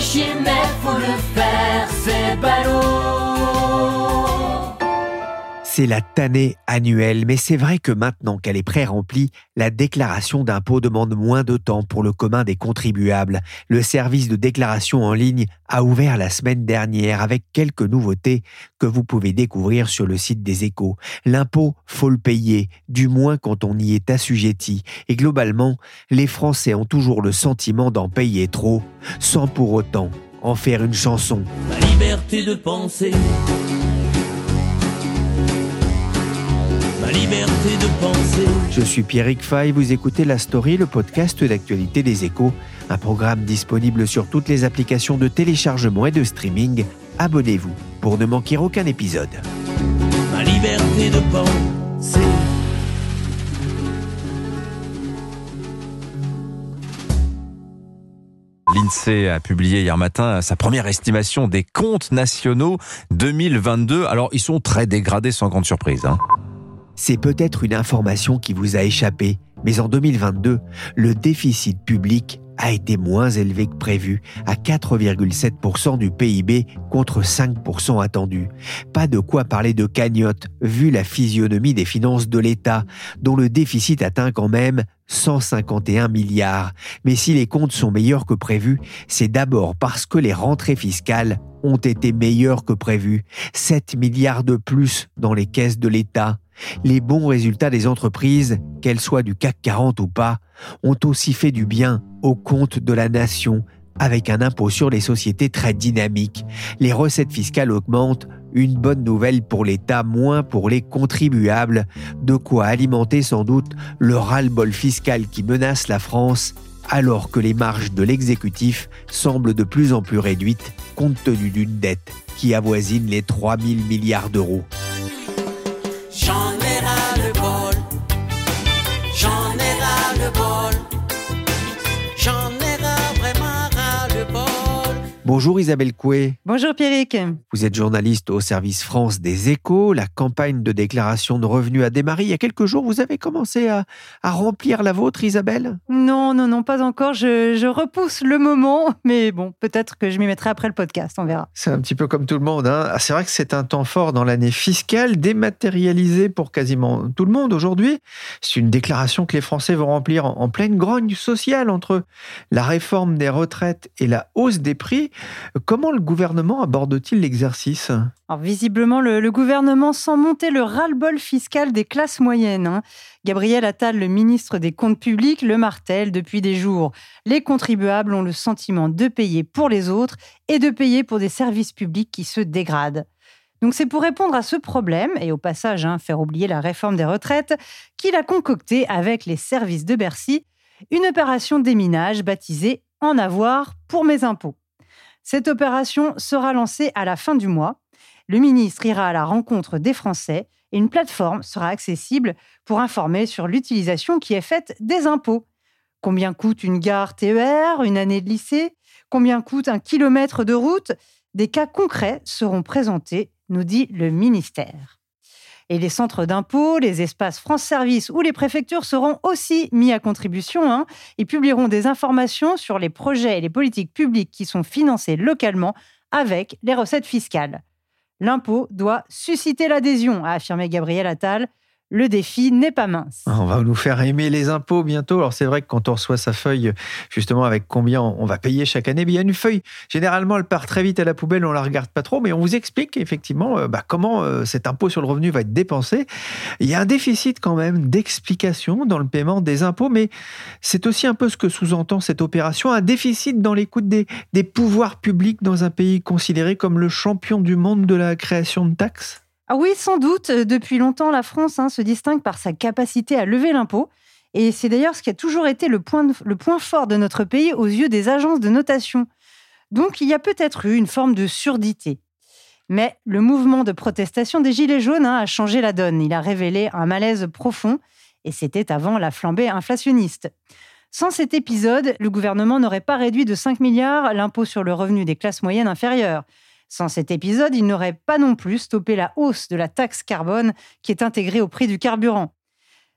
Chier, mais faut le faire, c'est ballot. C'est la tannée annuelle, mais c'est vrai que maintenant qu'elle est pré-remplie, la déclaration d'impôt demande moins de temps pour le commun des contribuables. Le service de déclaration en ligne a ouvert la semaine dernière avec quelques nouveautés que vous pouvez découvrir sur le site des échos. L'impôt, faut le payer, du moins quand on y est assujetti. Et globalement, les Français ont toujours le sentiment d'en payer trop, sans pour autant en faire une chanson. Ma liberté de penser. Liberté de penser. Je suis Pierrick Fay, vous écoutez La Story, le podcast d'actualité des échos, un programme disponible sur toutes les applications de téléchargement et de streaming. Abonnez-vous pour ne manquer aucun épisode. Ma liberté de penser. L'INSEE a publié hier matin sa première estimation des comptes nationaux 2022. Alors, ils sont très dégradés sans grande surprise. hein. C'est peut-être une information qui vous a échappé, mais en 2022, le déficit public a été moins élevé que prévu, à 4,7% du PIB contre 5% attendu. Pas de quoi parler de cagnotte, vu la physionomie des finances de l'État, dont le déficit atteint quand même 151 milliards. Mais si les comptes sont meilleurs que prévu, c'est d'abord parce que les rentrées fiscales ont été meilleures que prévu. 7 milliards de plus dans les caisses de l'État. Les bons résultats des entreprises, qu'elles soient du CAC 40 ou pas, ont aussi fait du bien au compte de la nation, avec un impôt sur les sociétés très dynamique. Les recettes fiscales augmentent, une bonne nouvelle pour l'État, moins pour les contribuables, de quoi alimenter sans doute le ras-le-bol fiscal qui menace la France, alors que les marges de l'exécutif semblent de plus en plus réduites compte tenu d'une dette qui avoisine les 3 000 milliards d'euros. the boy. Bonjour Isabelle Coué. Bonjour Pierrick. Vous êtes journaliste au service France des échos. La campagne de déclaration de revenus a démarré il y a quelques jours. Vous avez commencé à, à remplir la vôtre, Isabelle? Non, non, non, pas encore. Je, je repousse le moment, mais bon, peut-être que je m'y mettrai après le podcast, on verra. C'est un petit peu comme tout le monde. hein. C'est vrai que c'est un temps fort dans l'année fiscale, dématérialisé pour quasiment tout le monde aujourd'hui. C'est une déclaration que les Français vont remplir en, en pleine grogne sociale entre la réforme des retraites et la hausse des prix. Comment le gouvernement aborde-t-il l'exercice? Visiblement, le, le gouvernement sent monter le ras-le-bol fiscal des classes moyennes. hein. Gabriel Attal, le ministre des Comptes publics, le martèle depuis des jours. Les contribuables ont le sentiment de payer pour les autres et de payer pour des services publics qui se dégradent. Donc c'est pour répondre à ce problème, et au passage hein, faire oublier la réforme des retraites, qu'il a concocté avec les services de Bercy une opération déminage baptisée En avoir pour mes impôts. Cette opération sera lancée à la fin du mois. Le ministre ira à la rencontre des Français et une plateforme sera accessible pour informer sur l'utilisation qui est faite des impôts. Combien coûte une gare TER, une année de lycée? Combien coûte un kilomètre de route? Des cas concrets seront présentés, nous dit le ministère. Et les centres d'impôts, les espaces France Service ou les préfectures seront aussi mis à contribution. hein. Ils publieront des informations sur les projets et les politiques publiques qui sont financés localement avec les recettes fiscales. L'impôt doit susciter l'adhésion, a affirmé Gabriel Attal. Le défi n'est pas mince. On va nous faire aimer les impôts bientôt. Alors c'est vrai que quand on reçoit sa feuille, justement avec combien on va payer chaque année, il y a une feuille. Généralement, elle part très vite à la poubelle, on la regarde pas trop, mais on vous explique effectivement euh, bah, comment euh, cet impôt sur le revenu va être dépensé. Il y a un déficit quand même d'explication dans le paiement des impôts, mais c'est aussi un peu ce que sous-entend cette opération, un déficit dans l'écoute des pouvoirs publics dans un pays considéré comme le champion du monde de la création de taxes. Ah oui, sans doute. Euh, depuis longtemps, la France hein, se distingue par sa capacité à lever l'impôt. Et c'est d'ailleurs ce qui a toujours été le point, fort de notre pays aux yeux des agences de notation. Donc il y a peut-être eu une forme de surdité. Mais le mouvement de protestation des Gilets jaunes hein, a changé la donne. Il a révélé un malaise profond, et c'était avant la flambée inflationniste. Sans cet épisode, le gouvernement n'aurait pas réduit de 5 milliards l'impôt sur le revenu des classes moyennes inférieures. Sans cet épisode, il n'aurait pas non plus stoppé la hausse de la taxe carbone qui est intégrée au prix du carburant.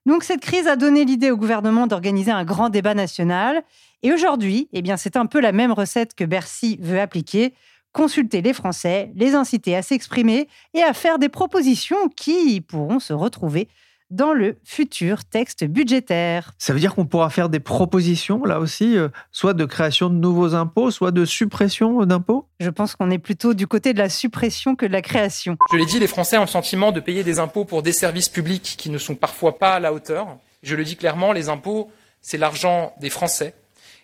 Donc cette crise a donné l'idée au gouvernement d'organiser un grand débat national. Et aujourd'hui, eh c'est un peu la même recette que Bercy veut appliquer. Consulter les Français, les inciter à s'exprimer et à faire des propositions qui pourront se retrouver dans le futur texte budgétaire. Ça veut dire qu'on pourra faire des propositions, là aussi, euh, soit de création de nouveaux impôts, soit de suppression d'impôts? Je pense qu'on est plutôt du côté de la suppression que de la création. Je l'ai dit, les Français ont le sentiment de payer des impôts pour des services publics qui ne sont parfois pas à la hauteur. Je le dis clairement, les impôts, c'est l'argent des Français.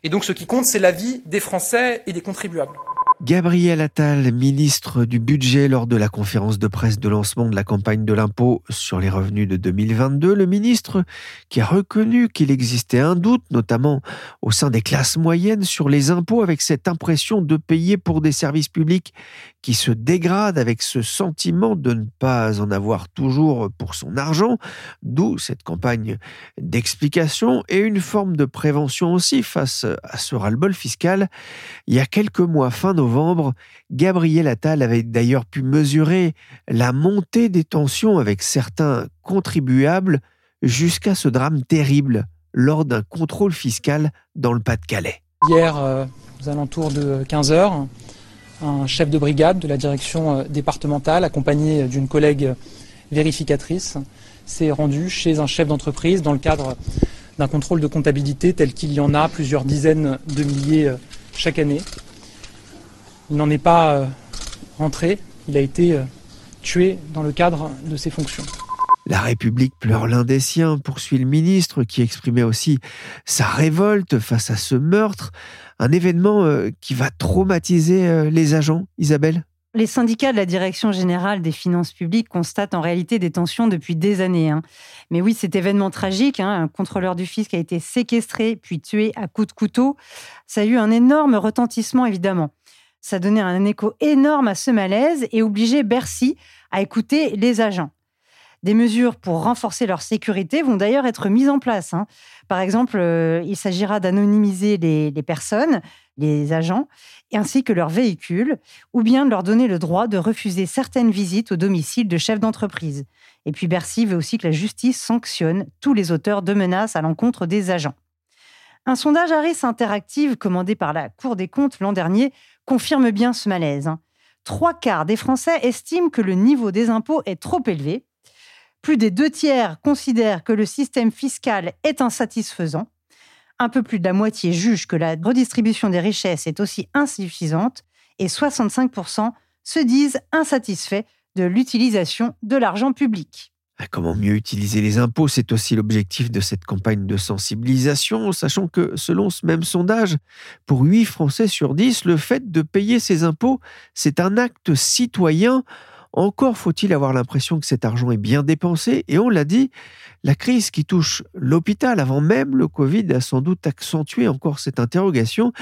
Et donc ce qui compte, c'est la vie des Français et des contribuables. Gabriel Attal, ministre du Budget, lors de la conférence de presse de lancement de la campagne de l'impôt sur les revenus de 2022, le ministre qui a reconnu qu'il existait un doute, notamment au sein des classes moyennes, sur les impôts avec cette impression de payer pour des services publics qui se dégradent avec ce sentiment de ne pas en avoir toujours pour son argent, d'où cette campagne d'explication et une forme de prévention aussi face à ce ras-le-bol fiscal. Il y a quelques mois, fin novembre, Gabriel Attal avait d'ailleurs pu mesurer la montée des tensions avec certains contribuables jusqu'à ce drame terrible lors d'un contrôle fiscal dans le Pas-de-Calais. Hier, euh, aux alentours de 15 heures, un chef de brigade de la direction euh, départementale, accompagné d'une collègue vérificatrice, s'est rendu chez un chef d'entreprise dans le cadre d'un contrôle de comptabilité tel qu'il y en a plusieurs dizaines de milliers euh, chaque année. Il n'en est pas euh, rentré, il a été euh, tué dans le cadre de ses fonctions. La République pleure l'un des siens, poursuit le ministre, qui exprimait aussi sa révolte face à ce meurtre, un événement euh, qui va traumatiser les agents, Isabelle? Les syndicats de la Direction générale des finances publiques constatent en réalité des tensions depuis des années. Hein. Mais oui, cet événement tragique, hein, un contrôleur du fisc a été séquestré puis tué à coups de couteau, ça a eu un énorme retentissement évidemment. Ça donnait un écho énorme à ce malaise et obligeait Bercy à écouter les agents. Des mesures pour renforcer leur sécurité vont d'ailleurs être mises en place. Hein. Par exemple, euh, il s'agira d'anonymiser les, les, personnes, les agents, ainsi que leurs véhicules, ou bien de leur donner le droit de refuser certaines visites au domicile de chefs d'entreprise. Et puis Bercy veut aussi que la justice sanctionne tous les auteurs de menaces à l'encontre des agents. Un sondage Harris Interactive commandé par la Cour des comptes l'an dernier confirme bien ce malaise. Hein. Trois quarts des Français estiment que le niveau des impôts est trop élevé. Plus des deux tiers considèrent que le système fiscal est insatisfaisant. Un peu plus de la moitié jugent que la redistribution des richesses est aussi insuffisante. Et 65% se disent insatisfaits de l'utilisation de l'argent public. Ah, comment mieux utiliser les impôts? C'est aussi l'objectif de cette campagne de sensibilisation, sachant que selon ce même sondage, pour 8 Français sur 10, le fait de payer ses impôts, c'est un acte citoyen. Encore faut-il avoir l'impression que cet argent est bien dépensé, et on l'a dit, la crise qui touche l'hôpital avant même le Covid a sans doute accentué encore cette interrogation.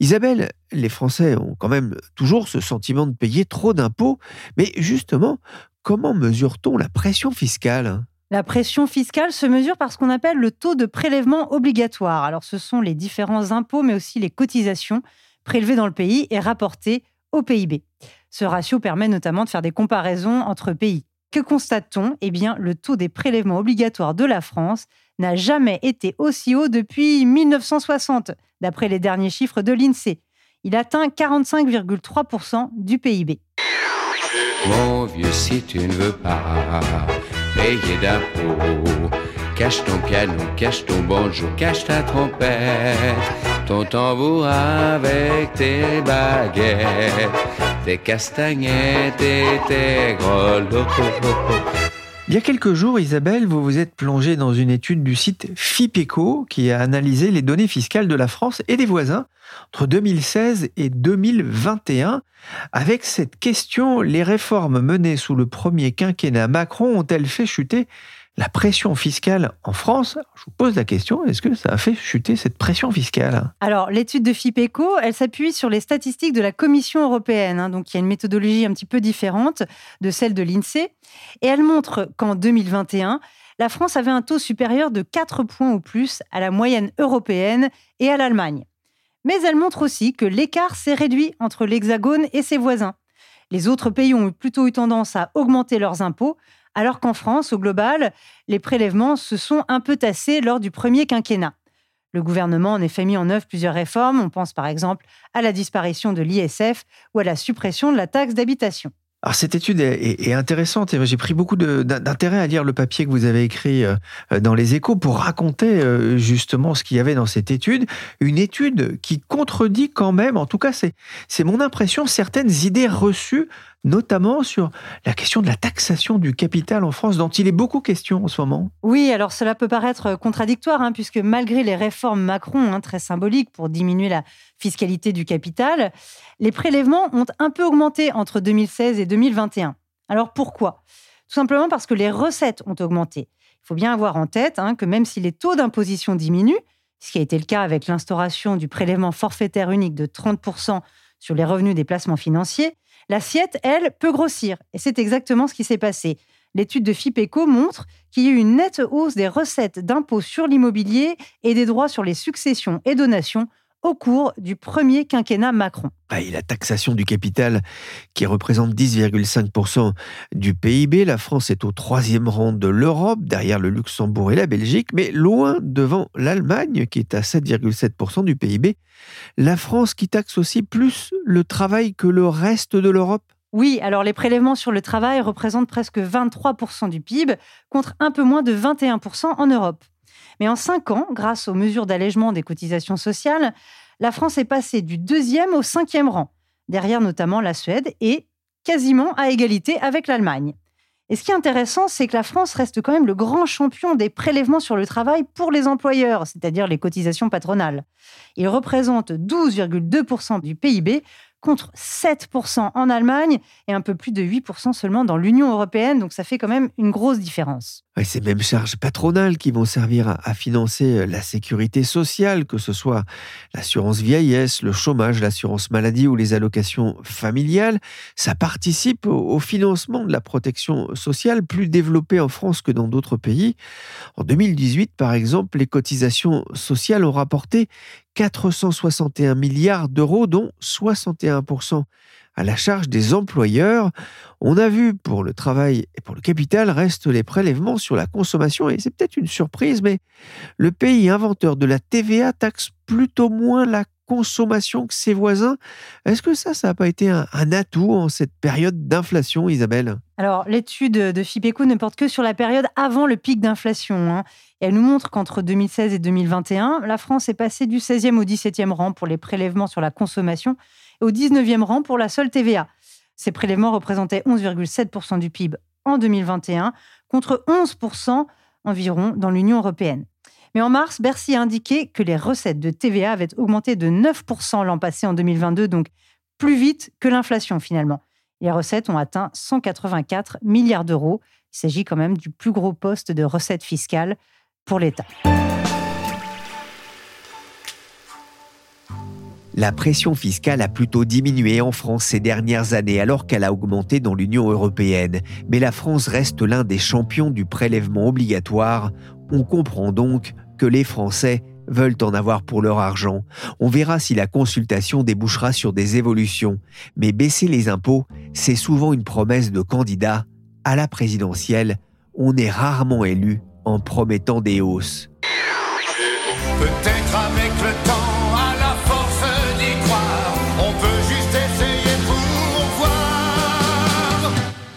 Isabelle, les Français ont quand même toujours ce sentiment de payer trop d'impôts, mais justement, Comment mesure-t-on la pression fiscale? La pression fiscale se mesure par ce qu'on appelle le taux de prélèvement obligatoire. Alors ce sont les différents impôts mais aussi les cotisations prélevées dans le pays et rapportées au PIB. Ce ratio permet notamment de faire des comparaisons entre pays. Que constate-t-on? Eh bien, le taux des prélèvements obligatoires de la France n'a jamais été aussi haut depuis 1960, d'après les derniers chiffres de l'INSEE. Il atteint 45,3% du PIB. Mon vieux, si tu ne veux pas payer d'impôts. Cache ton piano, cache ton banjo, cache ta trompette, ton tambour avec tes baguettes, tes castagnettes et tes grelots. Il y a quelques jours, Isabelle, vous vous êtes plongée dans une étude du site FIPECO qui a analysé les données fiscales de la France et des voisins entre 2016 et 2021. Avec cette question, les réformes menées sous le premier quinquennat Macron ont-elles fait chuter la pression fiscale en France, je vous pose la question, est-ce que ça a fait chuter cette pression fiscale? Alors, l'étude de FIPECO, elle s'appuie sur les statistiques de la Commission européenne. Hein, donc, il y a une méthodologie un petit peu différente de celle de l'INSEE. Et elle montre qu'en 2021, la France avait un taux supérieur de 4 points ou plus à la moyenne européenne et à l'Allemagne. Mais elle montre aussi que l'écart s'est réduit entre l'Hexagone et ses voisins. Les autres pays ont plutôt eu tendance à augmenter leurs impôts, alors qu'en France, au global, les prélèvements se sont un peu tassés lors du premier quinquennat. Le gouvernement en effet mis en œuvre plusieurs réformes, on pense par exemple à la disparition de l'ISF ou à la suppression de la taxe d'habitation. Alors cette étude est, intéressante et j'ai pris beaucoup d'intérêt à lire le papier que vous avez écrit euh, dans les échos pour raconter euh, justement ce qu'il y avait dans cette étude. Une étude qui contredit quand même, en tout cas c'est mon impression, certaines idées reçues notamment sur la question de la taxation du capital en France, dont il est beaucoup question en ce moment. Oui, alors cela peut paraître contradictoire, hein, puisque malgré les réformes Macron, hein, très symboliques pour diminuer la fiscalité du capital, les prélèvements ont un peu augmenté entre 2016 et 2021. Alors pourquoi? Tout simplement parce que les recettes ont augmenté. Il faut bien avoir en tête hein, que même si les taux d'imposition diminuent, ce qui a été le cas avec l'instauration du prélèvement forfaitaire unique de 30% sur les revenus des placements financiers, L'assiette, elle, peut grossir. Et c'est exactement ce qui s'est passé. L'étude de FIPECO montre qu'il y a eu une nette hausse des recettes d'impôts sur l'immobilier et des droits sur les successions et donations au cours du premier quinquennat Macron. Ah, la taxation du capital qui représente 10,5% du PIB. La France est au troisième rang de l'Europe, derrière le Luxembourg et la Belgique, mais loin devant l'Allemagne qui est à 7,7% du PIB. La France qui taxe aussi plus le travail que le reste de l'Europe? Oui, alors les prélèvements sur le travail représentent presque 23% du PIB contre un peu moins de 21% en Europe. Mais en cinq ans, grâce aux mesures d'allègement des cotisations sociales, la France est passée du deuxième au cinquième rang, derrière notamment la Suède et quasiment à égalité avec l'Allemagne. Et ce qui est intéressant, c'est que la France reste quand même le grand champion des prélèvements sur le travail pour les employeurs, c'est-à-dire les cotisations patronales. Il représente 12,2% du PIB contre 7% en Allemagne et un peu plus de 8% seulement dans l'Union européenne. Donc ça fait quand même une grosse différence. Et ces mêmes charges patronales qui vont servir à, financer euh, la sécurité sociale, que ce soit l'assurance vieillesse, le chômage, l'assurance maladie ou les allocations familiales, ça participe au financement de la protection sociale plus développée en France que dans d'autres pays. En 2018, par exemple, les cotisations sociales ont rapporté 461 milliards d'euros, dont 61% à la charge des employeurs. On a vu pour le travail et pour le capital restent les prélèvements sur la consommation et c'est peut-être une surprise, mais le pays inventeur de la TVA taxe plutôt moins la consommation que ses voisins. Est-ce que ça, ça n'a pas été un, atout en cette période d'inflation, Isabelle? Alors, l'étude de FIPECO ne porte que sur la période avant le pic d'inflation. Hein. elle nous montre qu'entre 2016 et 2021, la France est passée du 16e au 17e rang pour les prélèvements sur la consommation et au 19e rang pour la seule TVA. Ces prélèvements représentaient 11,7% du PIB en 2021 contre 11% environ dans l'Union européenne. Mais en mars, Bercy a indiqué que les recettes de TVA avaient augmenté de 9% l'an passé en 2022, donc plus vite que l'inflation finalement. Les recettes ont atteint 184 milliards d'euros. Il s'agit quand même du plus gros poste de recettes fiscales pour l'État. La pression fiscale a plutôt diminué en France ces dernières années alors qu'elle a augmenté dans l'Union européenne. Mais la France reste l'un des champions du prélèvement obligatoire. On comprend donc que les Français veulent en avoir pour leur argent. On verra si la consultation débouchera sur des évolutions. Mais baisser les impôts, c'est souvent une promesse de candidat. À la présidentielle, on est rarement élu en promettant des hausses. Peut-être avec le temps, à la force d'y croire, on peut juste essayer pour voir.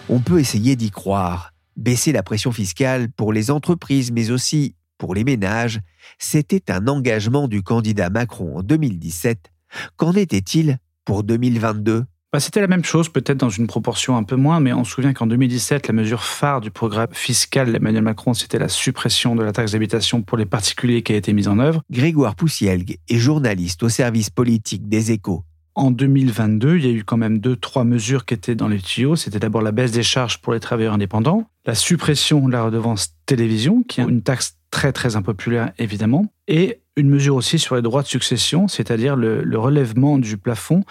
On peut essayer d'y croire Baisser la pression fiscale pour les entreprises, mais aussi pour les ménages, c'était un engagement du candidat Macron en 2017. Qu'en était-il pour 2022 bah, C'était la même chose, peut-être dans une proportion un peu moins, mais on se souvient qu'en 2017, la mesure phare du programme fiscal d'Emmanuel Macron, c'était la suppression de la taxe d'habitation pour les particuliers qui a été mise en œuvre. Grégoire Poussielgue est journaliste au service politique des échos. En 2022, il y a eu quand même deux, trois mesures qui étaient dans les tuyaux. C'était d'abord la baisse des charges pour les travailleurs indépendants, la suppression de la redevance télévision, qui est une taxe très très impopulaire évidemment, et une mesure aussi sur les droits de succession, c'est-à-dire le, relèvement du plafond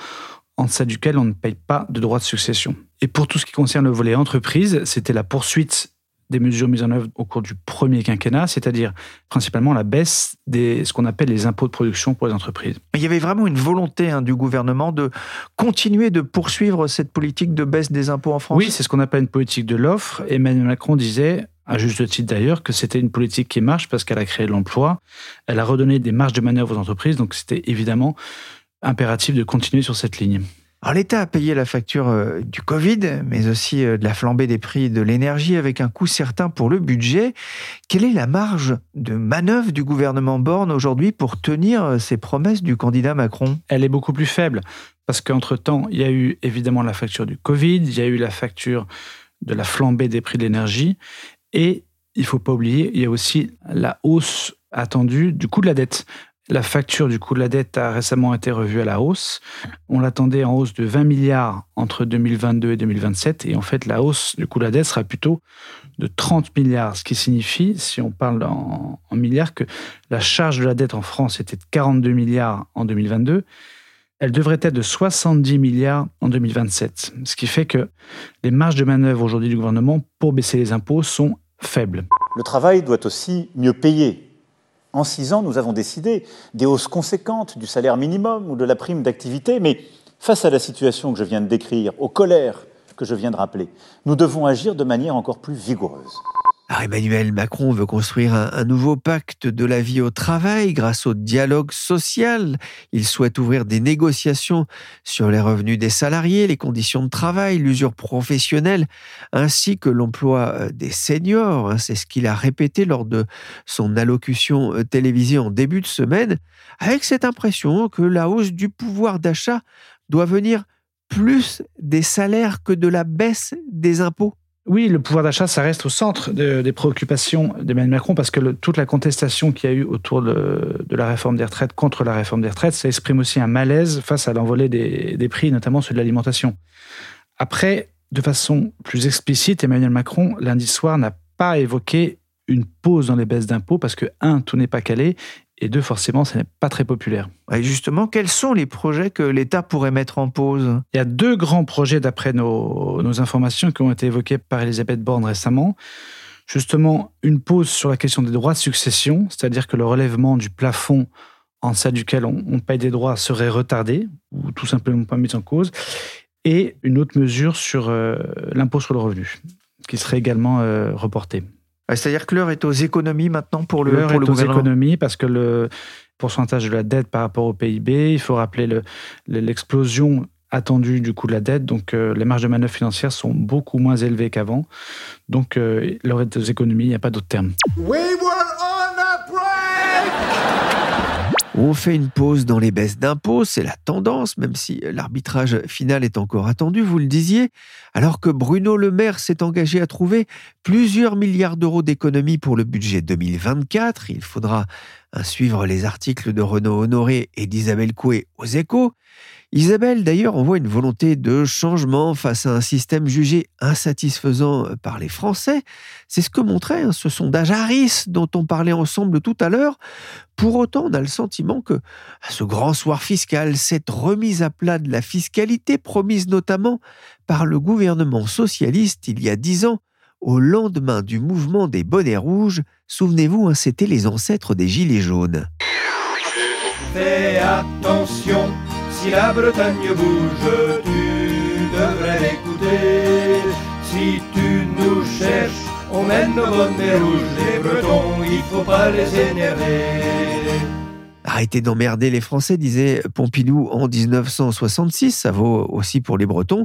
en deçà duquel on ne paye pas de droits de succession. Et pour tout ce qui concerne le volet entreprise, c'était la poursuite des mesures mises en œuvre au cours du premier quinquennat, c'est-à-dire principalement la baisse des ce qu'on appelle les impôts de production pour les entreprises. Il y avait vraiment une volonté hein, du gouvernement de continuer de poursuivre cette politique de baisse des impôts en France. Oui, c'est ce qu'on appelle une politique de l'offre. Emmanuel Macron disait à juste titre d'ailleurs, que c'était une politique qui marche parce qu'elle a créé de l'emploi, elle a redonné des marges de manœuvre aux entreprises, donc c'était évidemment impératif de continuer sur cette ligne. L'État a payé la facture euh, du Covid, mais aussi euh, de la flambée des prix de l'énergie avec un coût certain pour le budget. Quelle est la marge de manœuvre du gouvernement Borne aujourd'hui pour tenir euh, ses promesses du candidat Macron? Elle est beaucoup plus faible parce qu'entre-temps, il y a eu évidemment la facture du Covid, il y a eu la facture de la flambée des prix de l'énergie et il faut pas oublier, il y a aussi la hausse attendue du coût de la dette. La facture du coût de la dette a récemment été revue à la hausse. On l'attendait en hausse de 20 milliards entre 2022 et 2027. Et en fait, la hausse du coût de la dette sera plutôt de 30 milliards, ce qui signifie, si on parle en, en milliards, que la charge de la dette en France était de 42 milliards en 2022. Elle devrait être de 70 milliards en 2027. Ce qui fait que les marges de manœuvre aujourd'hui du gouvernement pour baisser les impôts sont faibles. Le travail doit aussi mieux payer. En six ans, nous avons décidé des hausses conséquentes du salaire minimum ou de la prime d'activité, mais face à la situation que je viens de décrire, aux colères que je viens de rappeler, nous devons agir de manière encore plus vigoureuse. Emmanuel Macron veut construire un, un, nouveau pacte de la vie au travail grâce au dialogue social. Il souhaite ouvrir des négociations sur les revenus des salariés, les conditions de travail, l'usure professionnelle, ainsi que l'emploi euh, des seniors. C'est ce qu'il a répété lors de son allocution euh, télévisée en début de semaine, avec cette impression que la hausse du pouvoir d'achat doit venir plus des salaires que de la baisse des impôts. Oui, le pouvoir d'achat, ça reste au centre de, des préoccupations d'Emmanuel Macron parce que toute la contestation qu'il y a eu autour de, la réforme des retraites contre la réforme des retraites, ça exprime aussi un malaise face à l'envolée des, des, prix, notamment celui de l'alimentation. Après, de façon plus explicite, Emmanuel Macron, lundi soir, n'a pas évoqué une pause dans les baisses d'impôts parce que, un, tout n'est pas calé et deux, forcément, ce n'est pas très populaire. Et justement, quels sont les projets que l'État pourrait mettre en pause? Il y a deux grands projets, d'après nos, nos, informations, qui ont été évoqués par Elisabeth Borne récemment. Justement, une pause sur la question des droits de succession, c'est-à-dire que le relèvement du plafond en deçà duquel on, on paye des droits serait retardé ou tout simplement pas mis en cause, et une autre mesure sur euh, l'impôt sur le revenu, qui serait également euh, reportée. C'est-à-dire que l'heure est aux économies maintenant pour le, l'heure pour est le aux économies parce que le pourcentage de la dette par rapport au PIB, il faut rappeler le, l'explosion attendue du coût de la dette. Donc, euh, les marges de manœuvre financières sont beaucoup moins élevées qu'avant. Donc, euh, l'heure est aux économies, il n'y a pas d'autre terme. Were on a break! On fait une pause dans les baisses d'impôts, c'est la tendance, même si l'arbitrage final est encore attendu, vous le disiez, alors que Bruno Le Maire s'est engagé à trouver plusieurs milliards d'euros d'économies pour le budget 2024. Il faudra suivre les articles de Renaud Honoré et d'Isabelle Coué aux échos. Isabelle, d'ailleurs, envoie une volonté de changement face à un système jugé insatisfaisant par les Français. C'est ce que montrait hein, ce sondage Harris dont on parlait ensemble tout à l'heure. Pour autant, on a le sentiment que à ce grand soir fiscal, cette remise à plat de la fiscalité promise notamment par le gouvernement socialiste il y a dix ans, au lendemain du mouvement des bonnets rouges, souvenez-vous, hein, c'était les ancêtres des gilets jaunes. Fais attention, si la Bretagne bouge, tu devrais l'écouter. Si tu nous cherches, on mène nos bonnets rouges. Les Bretons, il faut pas les énerver. Arrêtez d'emmerder les Français, disait Pompidou en 1966. Ça vaut aussi pour les Bretons.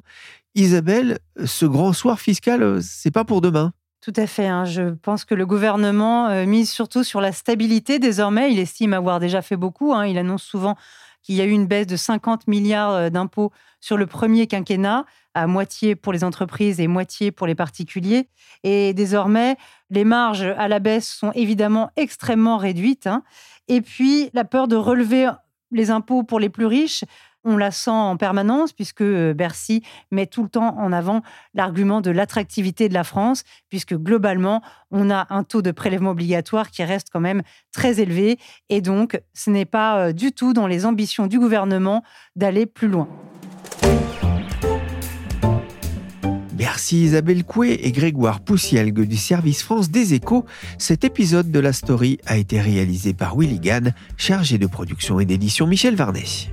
Isabelle, ce grand soir fiscal, c'est pas pour demain. Tout à fait. Hein. Je pense que le gouvernement euh, mise surtout sur la stabilité désormais. Il estime avoir déjà fait beaucoup. Hein. Il annonce souvent qu'il y a eu une baisse de 50 milliards euh, d'impôts sur le premier quinquennat, à moitié pour les entreprises et moitié pour les particuliers. Et désormais, les marges à la baisse sont évidemment extrêmement réduites. Hein. Et puis, la peur de relever les impôts pour les plus riches, on la sent en permanence puisque euh, Bercy met tout le temps en avant l'argument de l'attractivité de la France, puisque globalement, on a un taux de prélèvement obligatoire qui reste quand même très élevé. Et donc, ce n'est pas euh, du tout dans les ambitions du gouvernement d'aller plus loin. Merci Isabelle Coué et Grégoire Poussielgue du service France des Échos. Cet épisode de la story a été réalisé par Willy Gann, chargé de production et d'édition Michel Varnet.